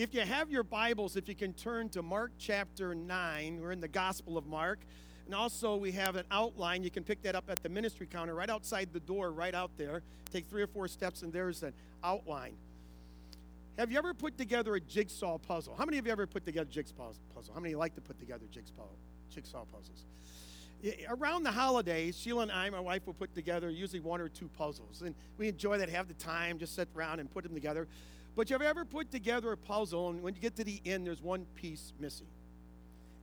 If you have your Bibles, if you can turn to Mark chapter 9, we're in the Gospel of Mark. And also, we have an outline. You can pick that up at the ministry counter right outside the door, right out there. Take three or four steps, and there's an outline. Have you ever put together a jigsaw puzzle? How many of you ever put together jigsaw puzzle? How many like to put together jigsaw, jigsaw puzzles? Around the holidays, Sheila and I, my wife, will put together usually one or two puzzles. And we enjoy that, have the time, just sit around and put them together. But you have ever put together a puzzle, and when you get to the end, there's one piece missing?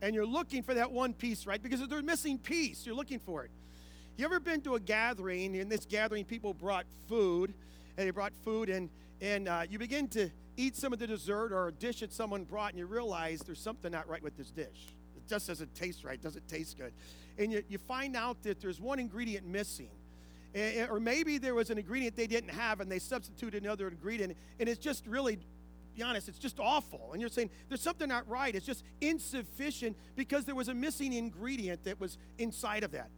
and you're looking for that one piece, right? Because if there's a missing piece, you're looking for it. You ever been to a gathering? In this gathering, people brought food, and they brought food, and and uh, you begin to eat some of the dessert or a dish that someone brought, and you realize there's something not right with this dish. It just doesn't taste right, doesn't taste good, and you, you find out that there's one ingredient missing. Eh, eh, or maybe there was an ingredient they didn't have and they substituted another ingredient and it's just really be honest, it's just awful. And you're saying there's something not right. It's just insufficient because there was a missing ingredient that was inside of that.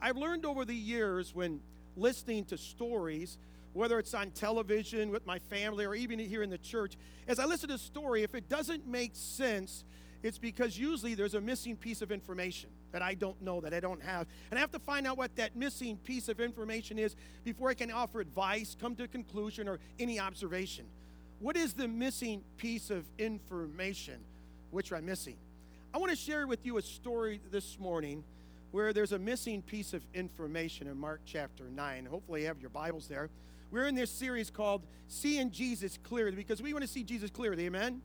I've learned over the years when listening to stories, whether it's on television with my family or even here in the church, as I listen to a story, if it doesn't make sense, it's because usually there's a missing piece of information that I don't know, that I don't have. And I have to find out what that missing piece of information is before I can offer advice, come to a conclusion, or any observation. What is the missing piece of information which I'm missing? I want to share with you a story this morning where there's a missing piece of information in Mark chapter 9. Hopefully, you have your Bibles there. We're in this series called Seeing Jesus Clearly because we want to see Jesus clearly. Amen?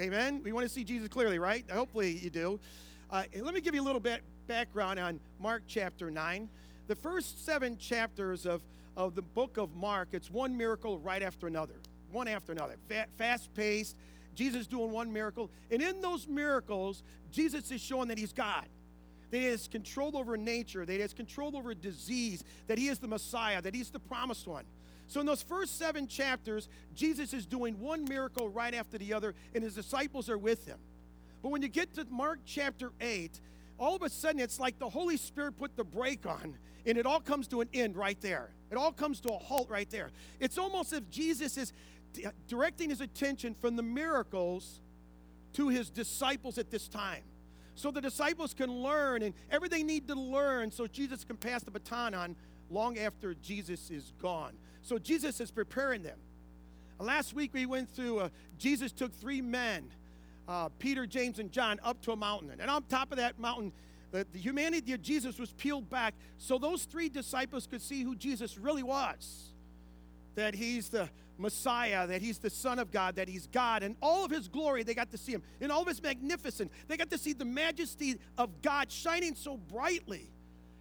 Amen? We want to see Jesus clearly, right? Hopefully, you do. Uh, let me give you a little bit background on Mark chapter 9. The first seven chapters of, of the book of Mark, it's one miracle right after another one after another, fast paced. Jesus doing one miracle. And in those miracles, Jesus is showing that he's God, that he has control over nature, that he has control over disease, that he is the Messiah, that he's the promised one. So, in those first seven chapters, Jesus is doing one miracle right after the other, and his disciples are with him. But when you get to Mark chapter 8, all of a sudden it's like the Holy Spirit put the brake on, and it all comes to an end right there. It all comes to a halt right there. It's almost as if Jesus is directing his attention from the miracles to his disciples at this time. So the disciples can learn and everything they need to learn so Jesus can pass the baton on long after Jesus is gone. So Jesus is preparing them. Last week we went through, uh, Jesus took three men, uh, Peter, James, and John, up to a mountain. And on top of that mountain, the, the humanity of Jesus was peeled back so those three disciples could see who Jesus really was. That he's the Messiah, that he's the Son of God, that he's God, and all of his glory, they got to see him. In all of his magnificence, they got to see the majesty of God shining so brightly.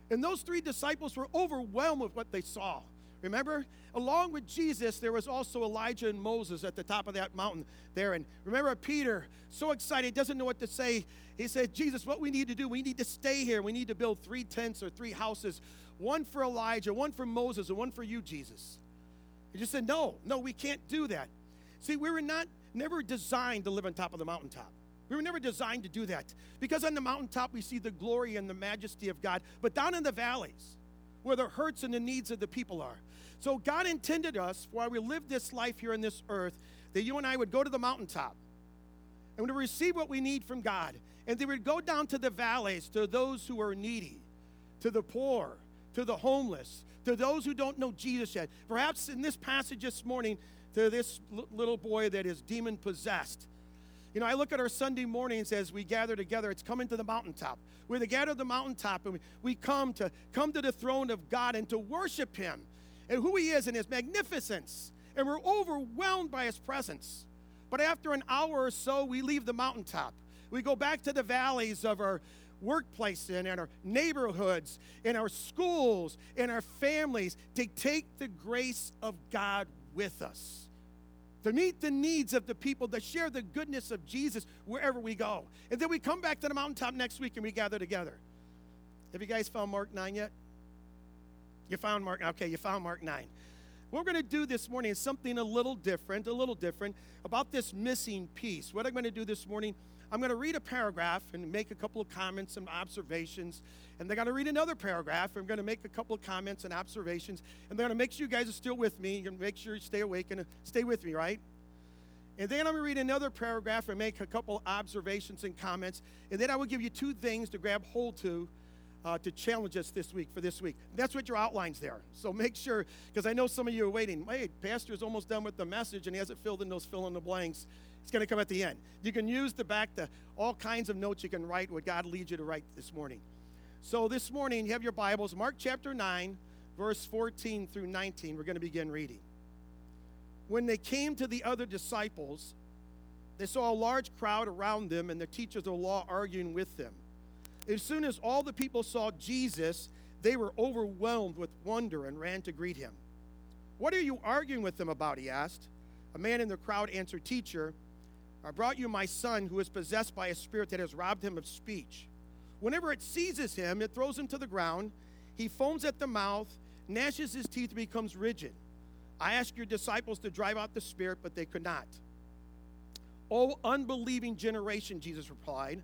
And those three disciples were overwhelmed with what they saw. Remember? Along with Jesus, there was also Elijah and Moses at the top of that mountain there. And remember, Peter, so excited, doesn't know what to say. He said, Jesus, what we need to do, we need to stay here. We need to build three tents or three houses one for Elijah, one for Moses, and one for you, Jesus. He just said, No, no, we can't do that. See, we were not never designed to live on top of the mountaintop. We were never designed to do that. Because on the mountaintop we see the glory and the majesty of God, but down in the valleys, where the hurts and the needs of the people are. So God intended us, while we live this life here on this earth, that you and I would go to the mountaintop and would receive what we need from God. And they would go down to the valleys to those who are needy, to the poor, to the homeless, to those who don't know Jesus yet. Perhaps in this passage this morning, to this little boy that is demon possessed. You know, I look at our Sunday mornings as we gather together. It's coming to the mountaintop. We're to gather the mountaintop and we, we come to come to the throne of God and to worship Him and who He is and His magnificence. And we're overwhelmed by His presence. But after an hour or so, we leave the mountaintop. We go back to the valleys of our workplace in, in our neighborhoods, in our schools, in our families, to take the grace of God with us. To meet the needs of the people, to share the goodness of Jesus wherever we go. And then we come back to the mountaintop next week and we gather together. Have you guys found Mark 9 yet? You found Mark, okay, you found Mark 9. What we're going to do this morning is something a little different, a little different about this missing piece. What I'm going to do this morning I'm going to read a paragraph and make a couple of comments and observations. And they're going to read another paragraph. I'm going to make a couple of comments and observations. And they're going to make sure you guys are still with me. You're going to make sure you stay awake and stay with me, right? And then I'm going to read another paragraph and make a couple observations and comments. And then I will give you two things to grab hold to uh, to challenge us this week for this week. That's what your outline's there. So make sure, because I know some of you are waiting. Hey, Pastor's almost done with the message and he hasn't filled in those fill in the blanks. It's going to come at the end. You can use the back, to all kinds of notes you can write what God leads you to write this morning. So this morning, you have your Bibles, Mark chapter 9, verse 14 through 19. We're going to begin reading. When they came to the other disciples, they saw a large crowd around them and the teachers of law arguing with them. As soon as all the people saw Jesus, they were overwhelmed with wonder and ran to greet him. What are you arguing with them about? He asked. A man in the crowd answered, Teacher, I brought you my son who is possessed by a spirit that has robbed him of speech. Whenever it seizes him, it throws him to the ground. He foams at the mouth, gnashes his teeth, becomes rigid. I asked your disciples to drive out the spirit, but they could not. O unbelieving generation, Jesus replied,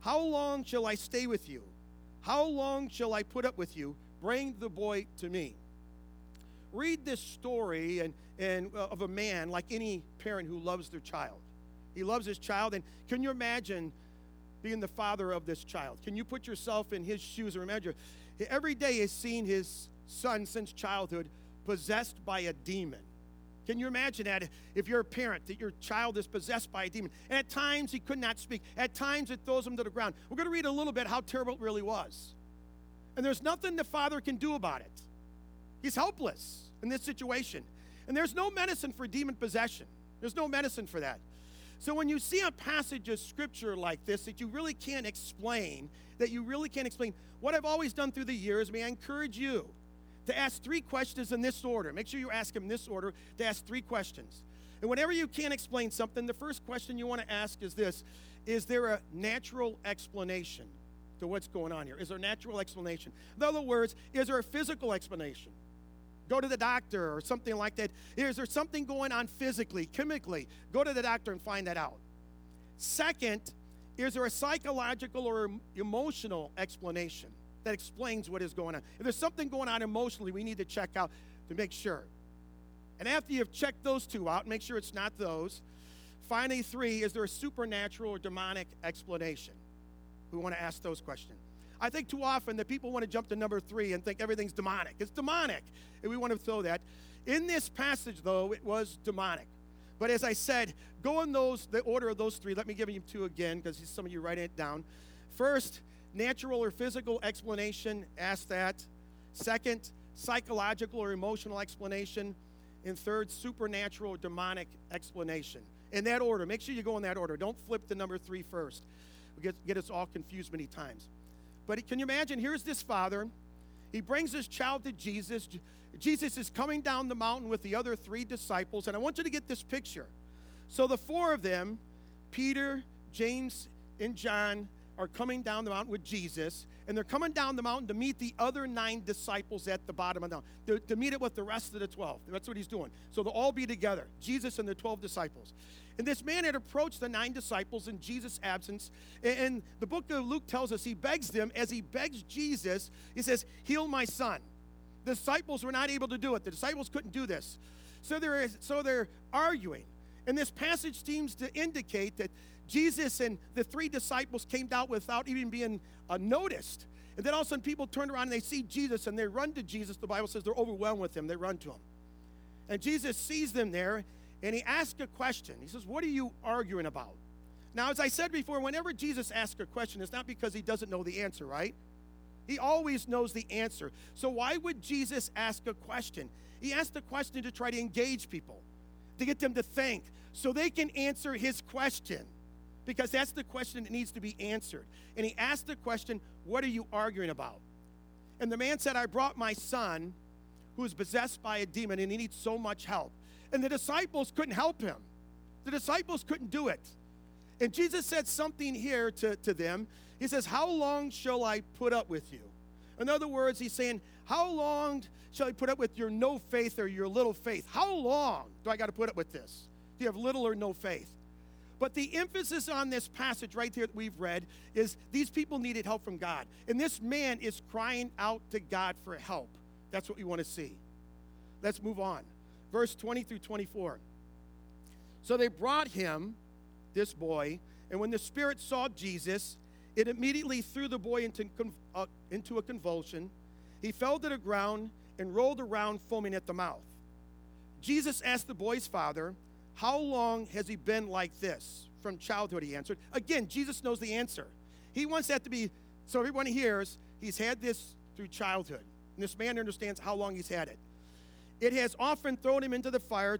How long shall I stay with you? How long shall I put up with you? Bring the boy to me. Read this story and, and, uh, of a man like any parent who loves their child. He loves his child, and can you imagine being the father of this child? Can you put yourself in his shoes and imagine every day he's seen his son since childhood possessed by a demon. Can you imagine that if you're a parent, that your child is possessed by a demon? And at times he could not speak. At times it throws him to the ground. We're going to read a little bit how terrible it really was. And there's nothing the father can do about it. He's helpless in this situation. And there's no medicine for demon possession, there's no medicine for that. So when you see a passage of scripture like this that you really can't explain, that you really can't explain, what I've always done through the years, may I encourage you to ask three questions in this order. Make sure you ask them in this order to ask three questions. And whenever you can't explain something, the first question you want to ask is this Is there a natural explanation to what's going on here? Is there a natural explanation? In other words, is there a physical explanation? Go to the doctor or something like that. Is there something going on physically, chemically? Go to the doctor and find that out. Second, is there a psychological or emotional explanation? that explains what is going on. If there's something going on emotionally, we need to check out to make sure. And after you've checked those two out, make sure it's not those. Finally, three, is there a supernatural or demonic explanation? We want to ask those questions. I think too often that people want to jump to number three and think everything's demonic. It's demonic. And we want to throw that. In this passage, though, it was demonic. But as I said, go in those the order of those three. Let me give you two again, because some of you writing it down. First, natural or physical explanation, ask that. Second, psychological or emotional explanation. And third, supernatural or demonic explanation. In that order. Make sure you go in that order. Don't flip to number three first. Get, get us all confused many times. But can you imagine? Here's this father. He brings his child to Jesus. Jesus is coming down the mountain with the other three disciples. And I want you to get this picture. So the four of them, Peter, James, and John, are coming down the mountain with Jesus, and they're coming down the mountain to meet the other nine disciples at the bottom of the mountain, to, to meet it with the rest of the 12. That's what he's doing. So they'll all be together, Jesus and the 12 disciples. And this man had approached the nine disciples in Jesus' absence. And the book of Luke tells us he begs them, as he begs Jesus, he says, Heal my son. The disciples were not able to do it. The disciples couldn't do this. So they're, so they're arguing. And this passage seems to indicate that Jesus and the three disciples came out without even being uh, noticed. And then all of a sudden, people turn around and they see Jesus and they run to Jesus. The Bible says they're overwhelmed with him. They run to him. And Jesus sees them there and he asked a question. He says, What are you arguing about? Now, as I said before, whenever Jesus asks a question, it's not because he doesn't know the answer, right? He always knows the answer. So, why would Jesus ask a question? He asked a question to try to engage people, to get them to think, so they can answer his question because that's the question that needs to be answered. And he asked the question, What are you arguing about? And the man said, I brought my son who is possessed by a demon and he needs so much help. And the disciples couldn't help him, the disciples couldn't do it. And Jesus said something here to, to them. He says, How long shall I put up with you? In other words, he's saying, How long shall I put up with your no faith or your little faith? How long do I got to put up with this? Do you have little or no faith? But the emphasis on this passage right here that we've read is these people needed help from God. And this man is crying out to God for help. That's what we want to see. Let's move on. Verse 20 through 24. So they brought him, this boy, and when the spirit saw Jesus, it immediately threw the boy into, uh, into a convulsion. He fell to the ground and rolled around, foaming at the mouth. Jesus asked the boy's father, How long has he been like this? From childhood, he answered. Again, Jesus knows the answer. He wants that to be so everyone hears he's had this through childhood. And this man understands how long he's had it. It has often thrown him into the fire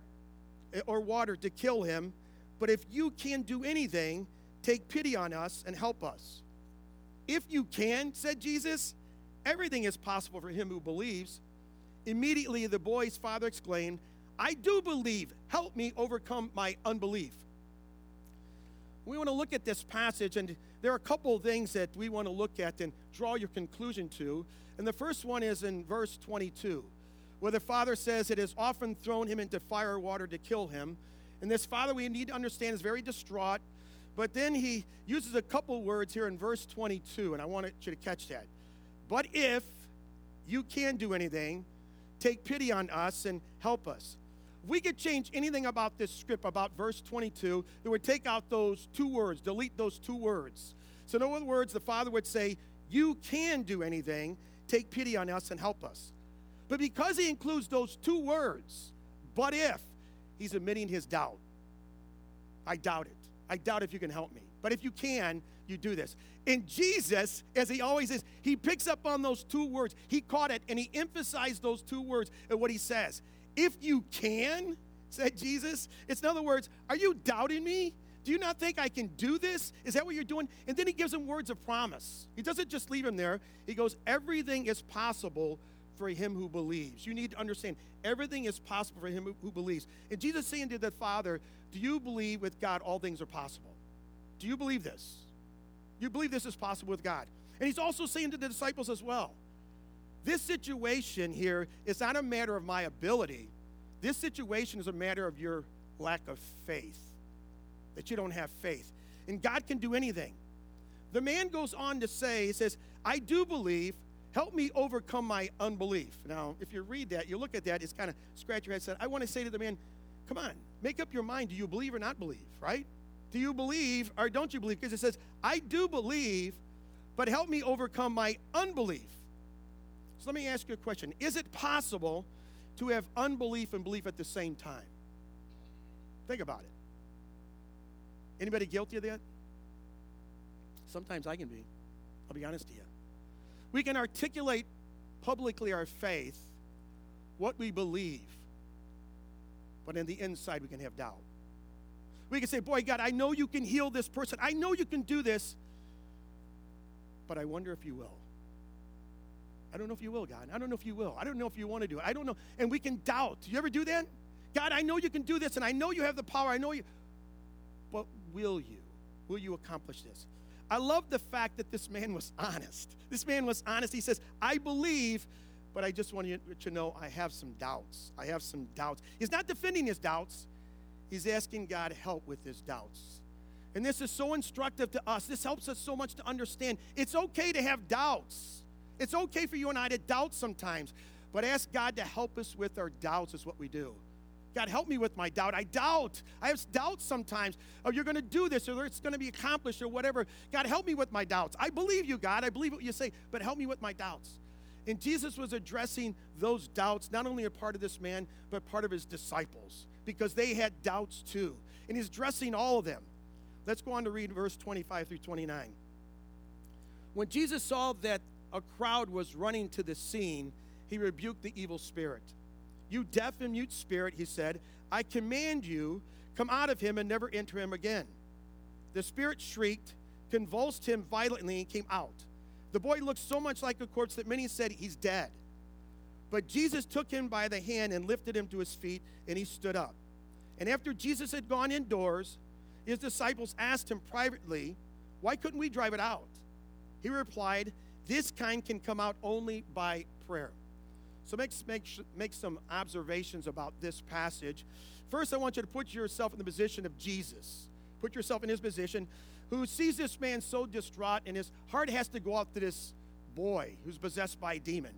eh, or water to kill him, but if you can do anything, take pity on us and help us. If you can, said Jesus, everything is possible for him who believes. Immediately the boy's father exclaimed, I do believe. Help me overcome my unbelief. We want to look at this passage, and there are a couple of things that we want to look at and draw your conclusion to. And the first one is in verse 22, where the father says, It has often thrown him into fire or water to kill him. And this father, we need to understand, is very distraught. But then he uses a couple words here in verse 22, and I want you to catch that. But if you can do anything, take pity on us and help us. If we could change anything about this script, about verse 22, it would take out those two words, delete those two words. So, in other words, the Father would say, You can do anything, take pity on us and help us. But because he includes those two words, but if, he's admitting his doubt. I doubt it. I doubt if you can help me. But if you can, you do this. And Jesus, as he always is, he picks up on those two words. He caught it and he emphasized those two words and what he says. If you can, said Jesus, it's in other words, are you doubting me? Do you not think I can do this? Is that what you're doing? And then he gives him words of promise. He doesn't just leave him there. He goes, Everything is possible for him who believes. You need to understand everything is possible for him who believes. And Jesus saying to the Father, Do you believe with God all things are possible? Do you believe this? You believe this is possible with God? And he's also saying to the disciples as well, This situation here is not a matter of my ability. This situation is a matter of your lack of faith, that you don't have faith. And God can do anything. The man goes on to say, He says, I do believe, help me overcome my unbelief. Now, if you read that, you look at that, it's kind of scratch your head, said, I want to say to the man, come on, make up your mind. Do you believe or not believe, right? Do you believe or don't you believe? Because it says, I do believe, but help me overcome my unbelief. So let me ask you a question Is it possible to have unbelief and belief at the same time? Think about it. Anybody guilty of that? Sometimes I can be. I'll be honest to you. We can articulate publicly our faith, what we believe, but in the inside we can have doubt. We can say, Boy, God, I know you can heal this person. I know you can do this, but I wonder if you will. I don't know if you will, God. I don't know if you will. I don't know if you want to do it. I don't know. And we can doubt. Do you ever do that? God, I know you can do this, and I know you have the power. I know you. But will you? Will you accomplish this? I love the fact that this man was honest. This man was honest. He says, I believe, but I just want you to know I have some doubts. I have some doubts. He's not defending his doubts, he's asking God help with his doubts. And this is so instructive to us. This helps us so much to understand it's okay to have doubts. It's okay for you and I to doubt sometimes, but ask God to help us with our doubts, is what we do. God, help me with my doubt. I doubt. I have doubts sometimes. Oh, you're going to do this or it's going to be accomplished or whatever. God, help me with my doubts. I believe you, God. I believe what you say, but help me with my doubts. And Jesus was addressing those doubts, not only a part of this man, but part of his disciples, because they had doubts too. And he's addressing all of them. Let's go on to read verse 25 through 29. When Jesus saw that a crowd was running to the scene, he rebuked the evil spirit. You deaf and mute spirit, he said, I command you, come out of him and never enter him again. The spirit shrieked, convulsed him violently, and came out. The boy looked so much like a corpse that many said, He's dead. But Jesus took him by the hand and lifted him to his feet, and he stood up. And after Jesus had gone indoors, his disciples asked him privately, Why couldn't we drive it out? He replied, This kind can come out only by prayer. So make, make, make some observations about this passage. First, I want you to put yourself in the position of Jesus. Put yourself in his position, who sees this man so distraught, and his heart has to go out to this boy who's possessed by a demon.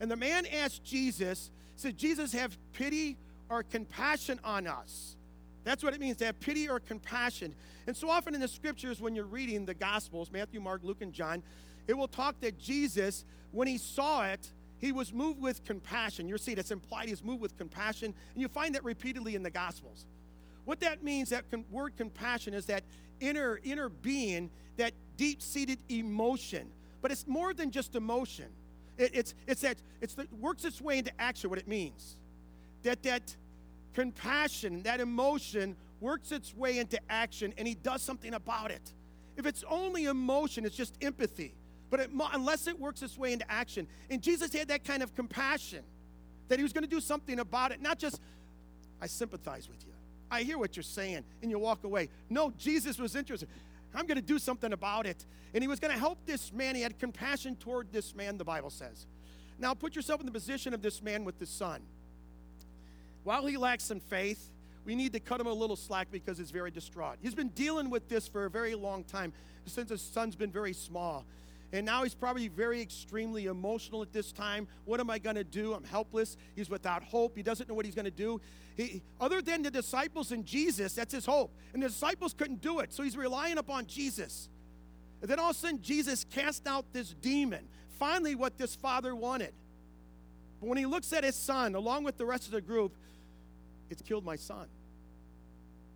And the man asked Jesus, said, Jesus, have pity or compassion on us. That's what it means to have pity or compassion. And so often in the scriptures, when you're reading the Gospels, Matthew, Mark, Luke, and John, it will talk that Jesus, when he saw it, he was moved with compassion. You'll see that's implied he's moved with compassion. And you find that repeatedly in the Gospels. What that means, that word compassion, is that inner, inner being, that deep seated emotion. But it's more than just emotion. It, it's, it's that it's works its way into action, what it means. That that compassion, that emotion works its way into action and he does something about it. If it's only emotion, it's just empathy. But it, unless it works its way into action, and Jesus had that kind of compassion that he was going to do something about it, not just, I sympathize with you. I hear what you're saying, and you walk away. No, Jesus was interested. I'm going to do something about it. And he was going to help this man. He had compassion toward this man, the Bible says. Now, put yourself in the position of this man with the son. While he lacks some faith, we need to cut him a little slack because he's very distraught. He's been dealing with this for a very long time since his son's been very small. And now he's probably very extremely emotional at this time. What am I going to do? I'm helpless. He's without hope. He doesn't know what he's going to do. He, other than the disciples and Jesus, that's his hope. And the disciples couldn't do it, so he's relying upon Jesus. And then all of a sudden, Jesus cast out this demon. Finally, what this father wanted. But when he looks at his son, along with the rest of the group, it's killed my son.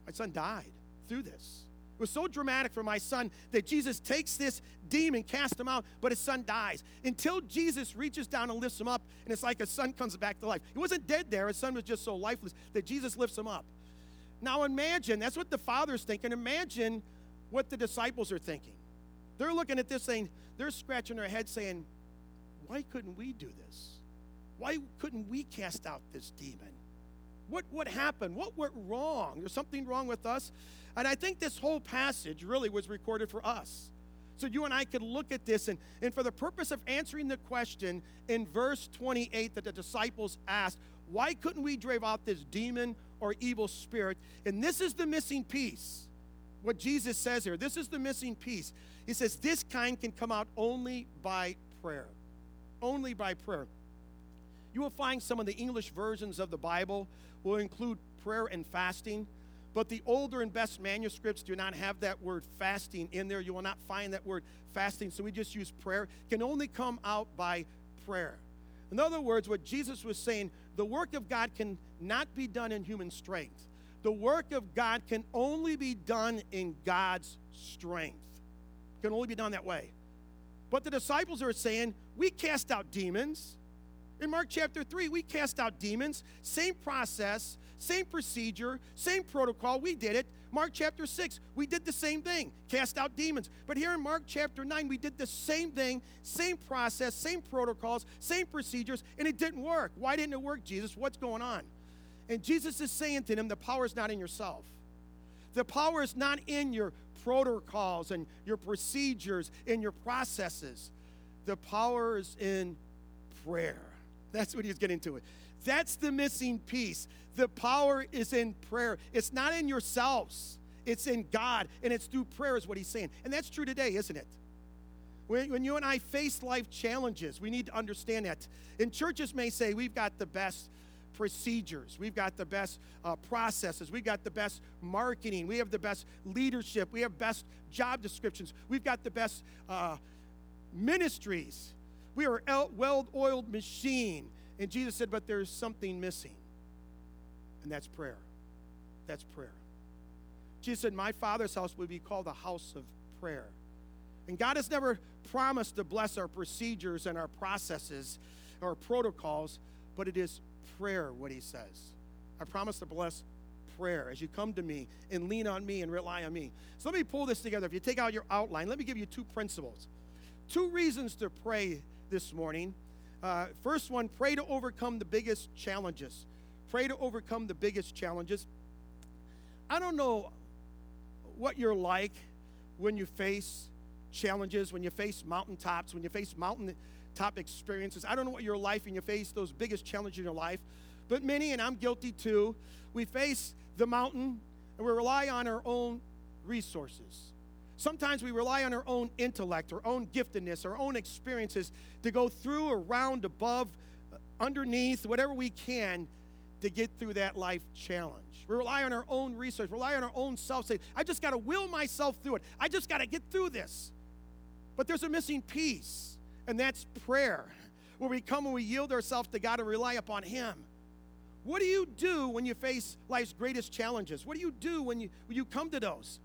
My son died through this. Was so dramatic for my son that Jesus takes this demon, casts him out, but his son dies. Until Jesus reaches down and lifts him up, and it's like his son comes back to life. He wasn't dead there, his son was just so lifeless that Jesus lifts him up. Now imagine, that's what the father's thinking. Imagine what the disciples are thinking. They're looking at this saying, they're scratching their head saying, Why couldn't we do this? Why couldn't we cast out this demon? What, what happened? What went wrong? There's something wrong with us. And I think this whole passage really was recorded for us. So you and I could look at this, and, and for the purpose of answering the question in verse 28 that the disciples asked, why couldn't we drive out this demon or evil spirit? And this is the missing piece. What Jesus says here, this is the missing piece. He says, This kind can come out only by prayer. Only by prayer. You will find some of the English versions of the Bible will include prayer and fasting. But the older and best manuscripts do not have that word fasting in there. You will not find that word fasting, so we just use prayer. It can only come out by prayer. In other words, what Jesus was saying, the work of God can not be done in human strength. The work of God can only be done in God's strength. It can only be done that way. But the disciples are saying, we cast out demons. In Mark chapter 3, we cast out demons, same process, same procedure, same protocol. We did it. Mark chapter 6, we did the same thing, cast out demons. But here in Mark chapter 9, we did the same thing, same process, same protocols, same procedures, and it didn't work. Why didn't it work, Jesus? What's going on? And Jesus is saying to them, the power is not in yourself. The power is not in your protocols and your procedures and your processes. The power is in prayer. That's what he's getting to it. That's the missing piece. The power is in prayer. It's not in yourselves. It's in God, and it's through prayer, is what he's saying. And that's true today, isn't it? When, when you and I face life challenges, we need to understand that. And churches may say, we've got the best procedures, we've got the best uh, processes, we've got the best marketing, we have the best leadership, we have best job descriptions, we've got the best uh, ministries. We are a well oiled machine. And Jesus said, But there's something missing, and that's prayer. That's prayer. Jesus said, My Father's house would be called a house of prayer. And God has never promised to bless our procedures and our processes or protocols, but it is prayer, what He says. I promise to bless prayer as you come to me and lean on me and rely on me. So let me pull this together. If you take out your outline, let me give you two principles. Two reasons to pray this morning. Uh, first one pray to overcome the biggest challenges. Pray to overcome the biggest challenges. I don't know what you're like when you face challenges, when you face mountaintops, when you face mountaintop experiences. I don't know what your life and you face those biggest challenges in your life, but many, and I'm guilty too, we face the mountain and we rely on our own resources. Sometimes we rely on our own intellect, our own giftedness, our own experiences to go through, around, above, uh, underneath, whatever we can to get through that life challenge. We rely on our own research, rely on our own self. Say, I just got to will myself through it. I just got to get through this. But there's a missing piece, and that's prayer, where we come and we yield ourselves to God and rely upon Him. What do you do when you face life's greatest challenges? What do you do when you, when you come to those?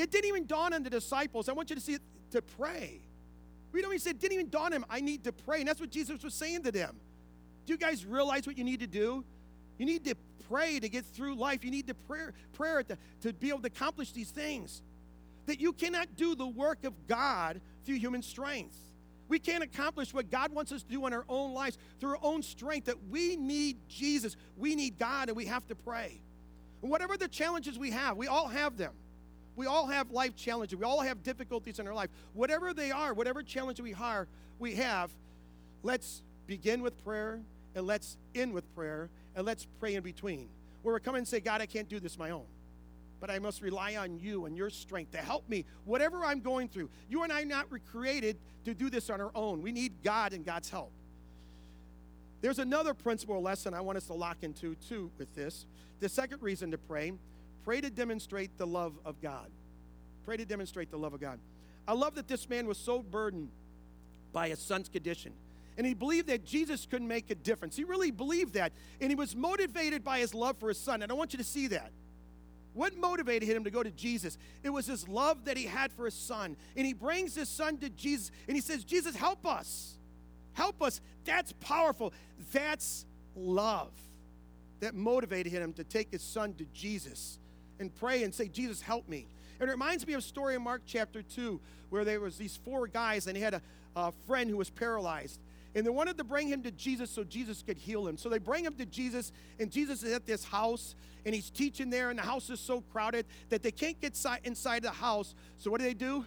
It didn't even dawn on the disciples. I want you to see it to pray. We don't even say it didn't even dawn on them. I need to pray. And that's what Jesus was saying to them. Do you guys realize what you need to do? You need to pray to get through life. You need to pray, prayer to, to be able to accomplish these things. That you cannot do the work of God through human strength. We can't accomplish what God wants us to do in our own lives through our own strength. That we need Jesus, we need God, and we have to pray. And whatever the challenges we have, we all have them. We all have life challenges. We all have difficulties in our life. Whatever they are, whatever challenge we are, we have, let's begin with prayer and let's end with prayer and let's pray in between. Where we come and say, God, I can't do this my own. But I must rely on you and your strength to help me, whatever I'm going through. You and I are not created to do this on our own. We need God and God's help. There's another principle lesson I want us to lock into too with this. The second reason to pray pray to demonstrate the love of God. Pray to demonstrate the love of God. I love that this man was so burdened by his son's condition and he believed that Jesus could make a difference. He really believed that. And he was motivated by his love for his son. And I want you to see that. What motivated him to go to Jesus? It was his love that he had for his son. And he brings his son to Jesus and he says, Jesus, help us. Help us. That's powerful. That's love that motivated him to take his son to Jesus and pray and say, Jesus, help me. And it reminds me of a story in Mark chapter 2 where there was these four guys and he had a, a friend who was paralyzed and they wanted to bring him to Jesus so Jesus could heal him. So they bring him to Jesus, and Jesus is at this house, and he's teaching there, and the house is so crowded that they can't get inside the house. So what do they do?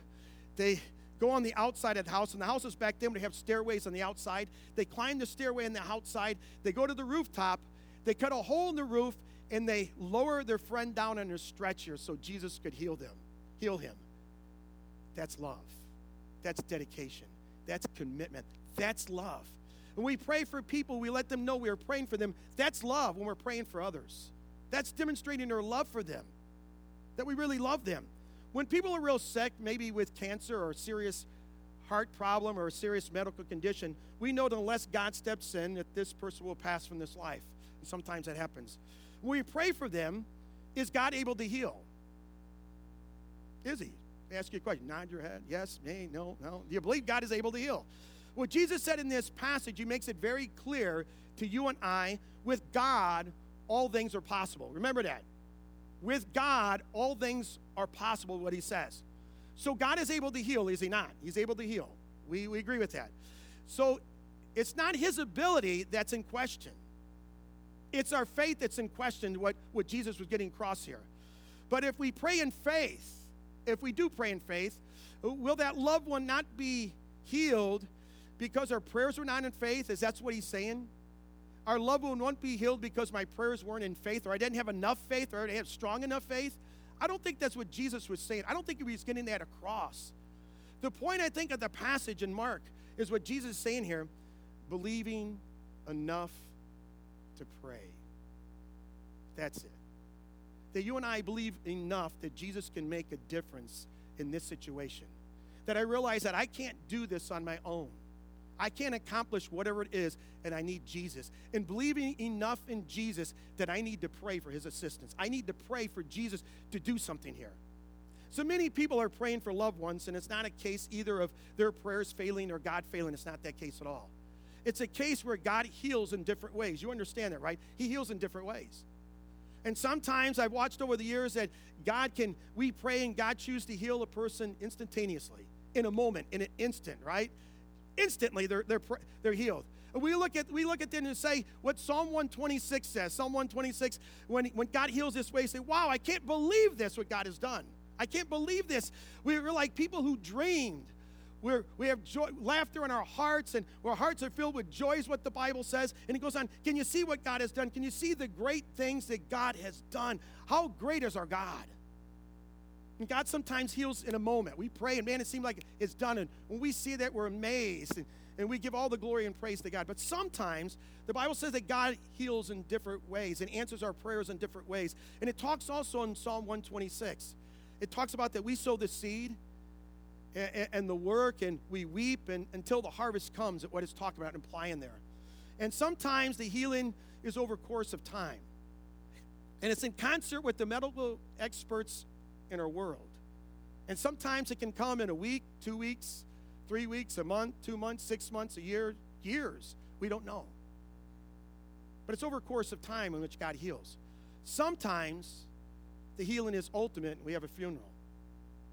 They go on the outside of the house, and the house is back there. They have stairways on the outside. They climb the stairway on the outside. They go to the rooftop. They cut a hole in the roof, and they lower their friend down on a stretcher so Jesus could heal them, heal him. That's love. That's dedication. That's commitment. That's love. When we pray for people, we let them know we are praying for them. That's love when we're praying for others. That's demonstrating our love for them, that we really love them. When people are real sick, maybe with cancer or a serious heart problem or a serious medical condition, we know that unless God steps in, that this person will pass from this life. And sometimes that happens. When we pray for them, is God able to heal? Is he? I ask you a question. Nod your head. Yes, me, no, no. Do you believe God is able to heal? What Jesus said in this passage, he makes it very clear to you and I with God, all things are possible. Remember that. With God, all things are possible, what he says. So God is able to heal, is he not? He's able to heal. We, we agree with that. So it's not his ability that's in question. It's our faith that's in question, what, what Jesus was getting across here. But if we pray in faith, if we do pray in faith, will that loved one not be healed because our prayers were not in faith? Is that what he's saying? Our loved one won't be healed because my prayers weren't in faith, or I didn't have enough faith, or I didn't have strong enough faith. I don't think that's what Jesus was saying. I don't think he was getting that across. The point, I think, of the passage in Mark is what Jesus is saying here believing enough to pray. That's it. That you and I believe enough that Jesus can make a difference in this situation. That I realize that I can't do this on my own. I can't accomplish whatever it is, and I need Jesus. And believing enough in Jesus that I need to pray for his assistance. I need to pray for Jesus to do something here. So many people are praying for loved ones, and it's not a case either of their prayers failing or God failing. It's not that case at all. It's a case where God heals in different ways. You understand that, right? He heals in different ways. And sometimes I've watched over the years that God can, we pray and God choose to heal a person instantaneously, in a moment, in an instant, right? instantly they're, they're, they're healed. And we look at we look at them and say what Psalm 126 says. Psalm 126, when, when God heals this way, say, Wow, I can't believe this, what God has done. I can't believe this. We're like people who dreamed. We're, we have joy, laughter in our hearts, and our hearts are filled with joy, is what the Bible says. And it goes on, Can you see what God has done? Can you see the great things that God has done? How great is our God? And God sometimes heals in a moment. We pray, and man, it seems like it's done. And when we see that, we're amazed. And, and we give all the glory and praise to God. But sometimes the Bible says that God heals in different ways and answers our prayers in different ways. And it talks also in Psalm 126. It talks about that we sow the seed and, and the work and we weep and, until the harvest comes, at what it's talking about, implying there. And sometimes the healing is over course of time. And it's in concert with the medical experts in our world. And sometimes it can come in a week, two weeks, three weeks, a month, two months, six months, a year, years. We don't know. But it's over a course of time in which God heals. Sometimes the healing is ultimate. And we have a funeral.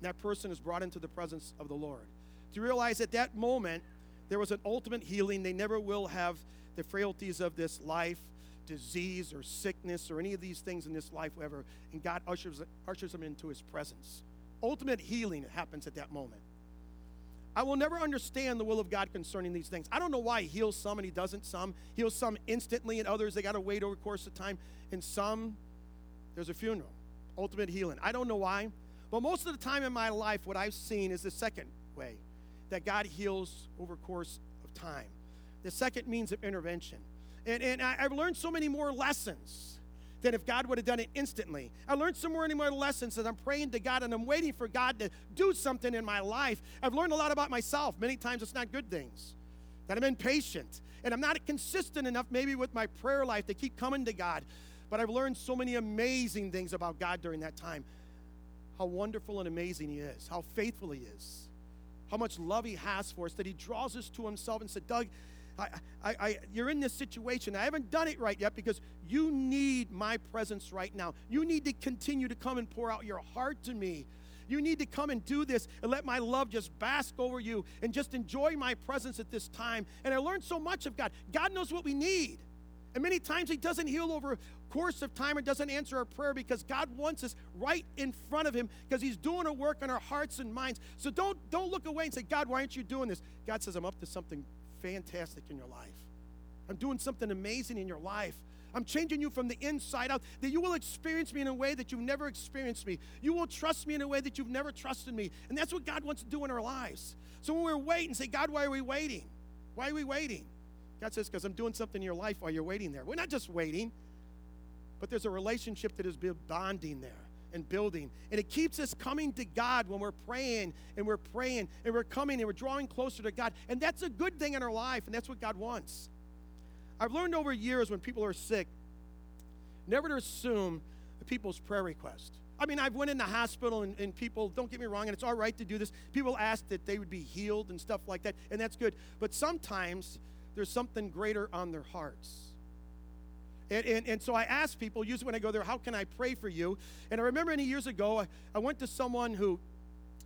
That person is brought into the presence of the Lord. To realize at that moment, there was an ultimate healing. They never will have the frailties of this life, disease or sickness or any of these things in this life, whatever. And God ushers, ushers them into his presence. Ultimate healing happens at that moment. I will never understand the will of God concerning these things. I don't know why He heals some and He doesn't some. Heals some instantly, and others they got to wait over the course of time. And some, there's a funeral, ultimate healing. I don't know why, but most of the time in my life, what I've seen is the second way that God heals over course of time. The second means of intervention. And, and I, I've learned so many more lessons than if God would have done it instantly. I learned so many more lessons as I'm praying to God and I'm waiting for God to do something in my life. I've learned a lot about myself. Many times it's not good things, that I'm impatient and I'm not consistent enough maybe with my prayer life to keep coming to God. But I've learned so many amazing things about God during that time. How wonderful and amazing He is, how faithful He is, how much love He has for us, that He draws us to Himself and said, Doug, I, I, I, you're in this situation. I haven't done it right yet because you need my presence right now. You need to continue to come and pour out your heart to me. You need to come and do this and let my love just bask over you and just enjoy my presence at this time. And I learned so much of God. God knows what we need. And many times He doesn't heal over a course of time or doesn't answer our prayer because God wants us right in front of Him because He's doing a work on our hearts and minds. So don't, don't look away and say, God, why aren't you doing this? God says, I'm up to something fantastic in your life. I'm doing something amazing in your life. I'm changing you from the inside out, that you will experience me in a way that you've never experienced me. You will trust me in a way that you've never trusted me. And that's what God wants to do in our lives. So when we're waiting, say, God, why are we waiting? Why are we waiting? God says, because I'm doing something in your life while you're waiting there. We're not just waiting, but there's a relationship that is bonding there and building. And it keeps us coming to God when we're praying and we're praying and we're coming and we're drawing closer to God. And that's a good thing in our life, and that's what God wants. I've learned over years when people are sick, never to assume a people's prayer request. I mean, I've went in the hospital and, and people, don't get me wrong, and it's all right to do this. People ask that they would be healed and stuff like that, and that's good. But sometimes there's something greater on their hearts and, and, and so I ask people, usually when I go there, how can I pray for you? And I remember many years ago, I, I went to someone who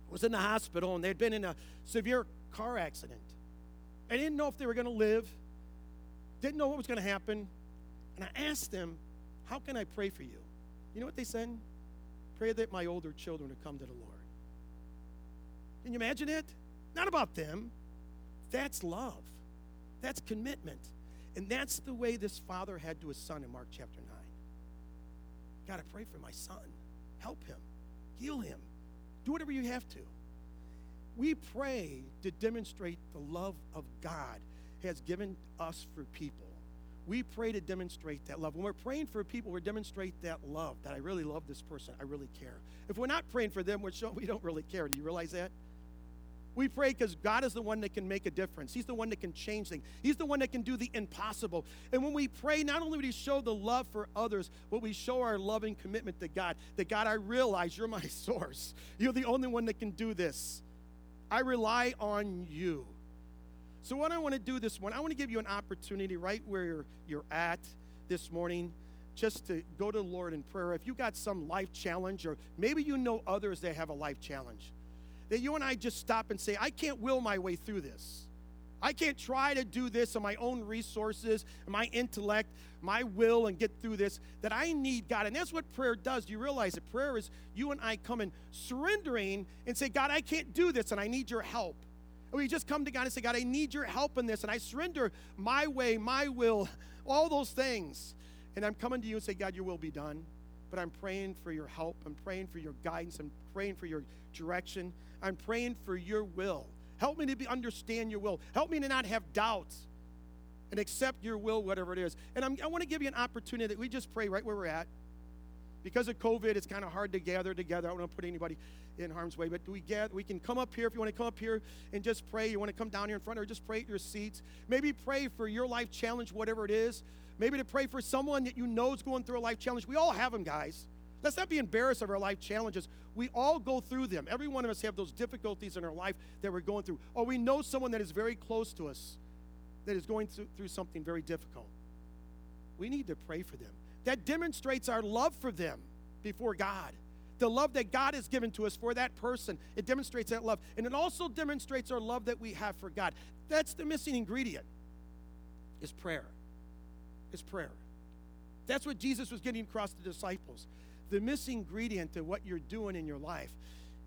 was in the hospital and they'd been in a severe car accident. I didn't know if they were going to live, didn't know what was going to happen. And I asked them, How can I pray for you? You know what they said? Pray that my older children would come to the Lord. Can you imagine it? Not about them. That's love, that's commitment. And that's the way this father had to his son in Mark chapter 9. God, I pray for my son. Help him, heal him, do whatever you have to. We pray to demonstrate the love of God has given us for people. We pray to demonstrate that love. When we're praying for people, we demonstrate that love, that I really love this person, I really care. If we're not praying for them, we're showing we don't really care. Do you realize that? We pray because God is the one that can make a difference. He's the one that can change things. He's the one that can do the impossible. And when we pray, not only do we show the love for others, but we show our loving commitment to God. That God, I realize you're my source. You're the only one that can do this. I rely on you. So, what I want to do this morning, I want to give you an opportunity right where you're, you're at this morning just to go to the Lord in prayer. If you got some life challenge, or maybe you know others that have a life challenge that you and I just stop and say, I can't will my way through this. I can't try to do this on my own resources, my intellect, my will, and get through this. That I need God. And that's what prayer does. Do you realize that prayer is you and I coming, surrendering, and say, God, I can't do this, and I need your help. And we just come to God and say, God, I need your help in this, and I surrender my way, my will, all those things. And I'm coming to you and say, God, your will be done. but I'm praying for your help. I'm praying for your guidance. I'm praying for your direction. I'm praying for your will. Help me to be, understand your will. Help me to not have doubts and accept your will, whatever it is. And I'm, I want to give you an opportunity that we just pray right where we're at. Because of COVID, it's kind of hard to gather together. I don't want to put anybody in harm's way, but we gather, we can come up here if you want to come up here and just pray. You want to come down here in front or just pray at your seats. Maybe pray for your life challenge, whatever it is. Maybe to pray for someone that you know is going through a life challenge. We all have them, guys. Let's not be embarrassed of our life challenges. We all go through them. Every one of us have those difficulties in our life that we're going through. Or we know someone that is very close to us that is going through something very difficult. We need to pray for them. That demonstrates our love for them before God. The love that God has given to us for that person, it demonstrates that love. And it also demonstrates our love that we have for God. That's the missing ingredient is prayer. Is prayer. That's what Jesus was getting across to the disciples. The missing ingredient to what you're doing in your life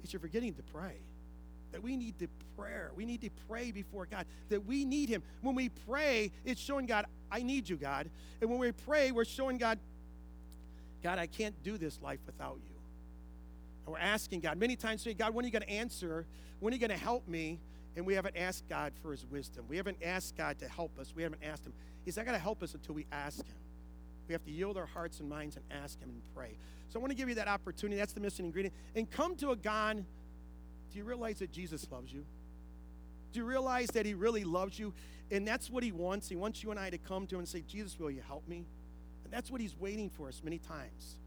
is you're forgetting to pray that we need to prayer. We need to pray before God. That we need Him. When we pray, it's showing God, I need you, God. And when we pray, we're showing God, God, I can't do this life without you. And we're asking God many times, saying, God, when are you going to answer? When are you going to help me? And we haven't asked God for His wisdom. We haven't asked God to help us. We haven't asked Him. He's not going to help us until we ask Him. We have to yield our hearts and minds and ask Him and pray. So I want to give you that opportunity. That's the missing ingredient. And come to a God do you realize that Jesus loves you? Do you realize that He really loves you? And that's what He wants. He wants you and I to come to Him and say, Jesus, will you help me? And that's what He's waiting for us many times.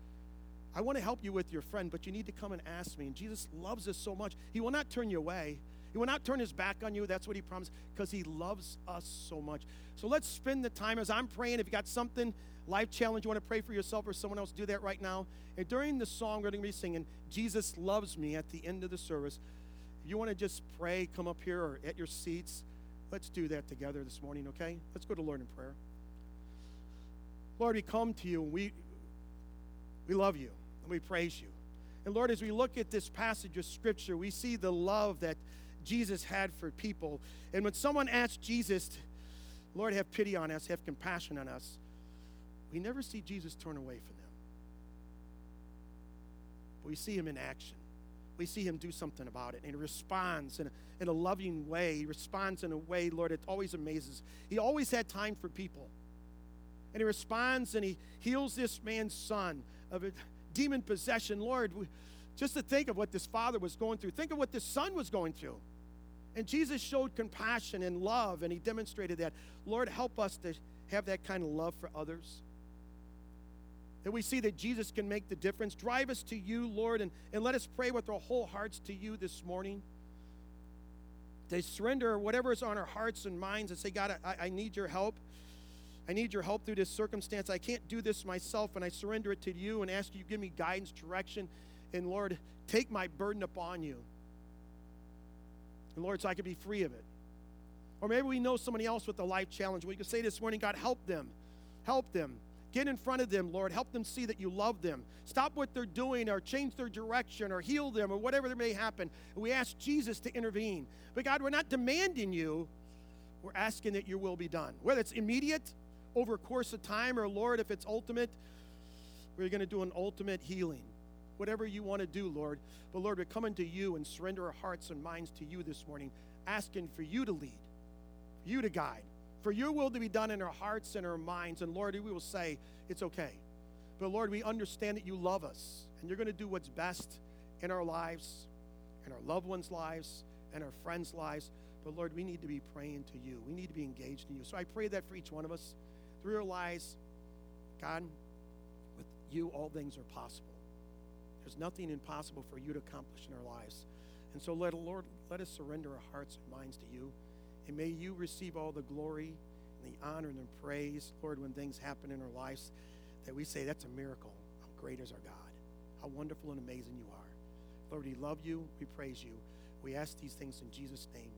I want to help you with your friend, but you need to come and ask me. And Jesus loves us so much. He will not turn you away. He will not turn his back on you. That's what he promised because he loves us so much. So let's spend the time as I'm praying. If you got something, life challenge, you want to pray for yourself or someone else, do that right now. And during the song, we're going to be singing, Jesus Loves Me at the end of the service. If you want to just pray, come up here or at your seats. Let's do that together this morning, okay? Let's go to Lord in prayer. Lord, we come to you and we, we love you and we praise you. And Lord, as we look at this passage of Scripture, we see the love that Jesus had for people. And when someone asks Jesus, Lord, have pity on us, have compassion on us, we never see Jesus turn away from them. But we see him in action. We see him do something about it. And he responds in a, in a loving way. He responds in a way, Lord, it always amazes. He always had time for people. And he responds and he heals this man's son of a demon possession. Lord, just to think of what this father was going through, think of what this son was going through. And Jesus showed compassion and love, and he demonstrated that. Lord, help us to have that kind of love for others. That we see that Jesus can make the difference. Drive us to you, Lord, and, and let us pray with our whole hearts to you this morning. To surrender whatever is on our hearts and minds and say, God, I, I need your help. I need your help through this circumstance. I can't do this myself, and I surrender it to you and ask you, give me guidance, direction, and Lord, take my burden upon you. And Lord, so I can be free of it. Or maybe we know somebody else with a life challenge. We can say this morning, God, help them. Help them. Get in front of them, Lord. Help them see that you love them. Stop what they're doing or change their direction or heal them or whatever may happen. We ask Jesus to intervene. But God, we're not demanding you. We're asking that your will be done. Whether it's immediate, over a course of time, or Lord, if it's ultimate, we're going to do an ultimate healing whatever you want to do, Lord. But Lord, we're coming to you and surrender our hearts and minds to you this morning, asking for you to lead, for you to guide, for your will to be done in our hearts and our minds. And Lord, we will say, it's okay. But Lord, we understand that you love us and you're going to do what's best in our lives, in our loved ones' lives, and our friends' lives. But Lord, we need to be praying to you. We need to be engaged in you. So I pray that for each one of us through our lives, God, with you, all things are possible. There's nothing impossible for you to accomplish in our lives. And so, let, Lord, let us surrender our hearts and minds to you. And may you receive all the glory and the honor and the praise, Lord, when things happen in our lives that we say, that's a miracle. How great is our God? How wonderful and amazing you are. Lord, we love you. We praise you. We ask these things in Jesus' name.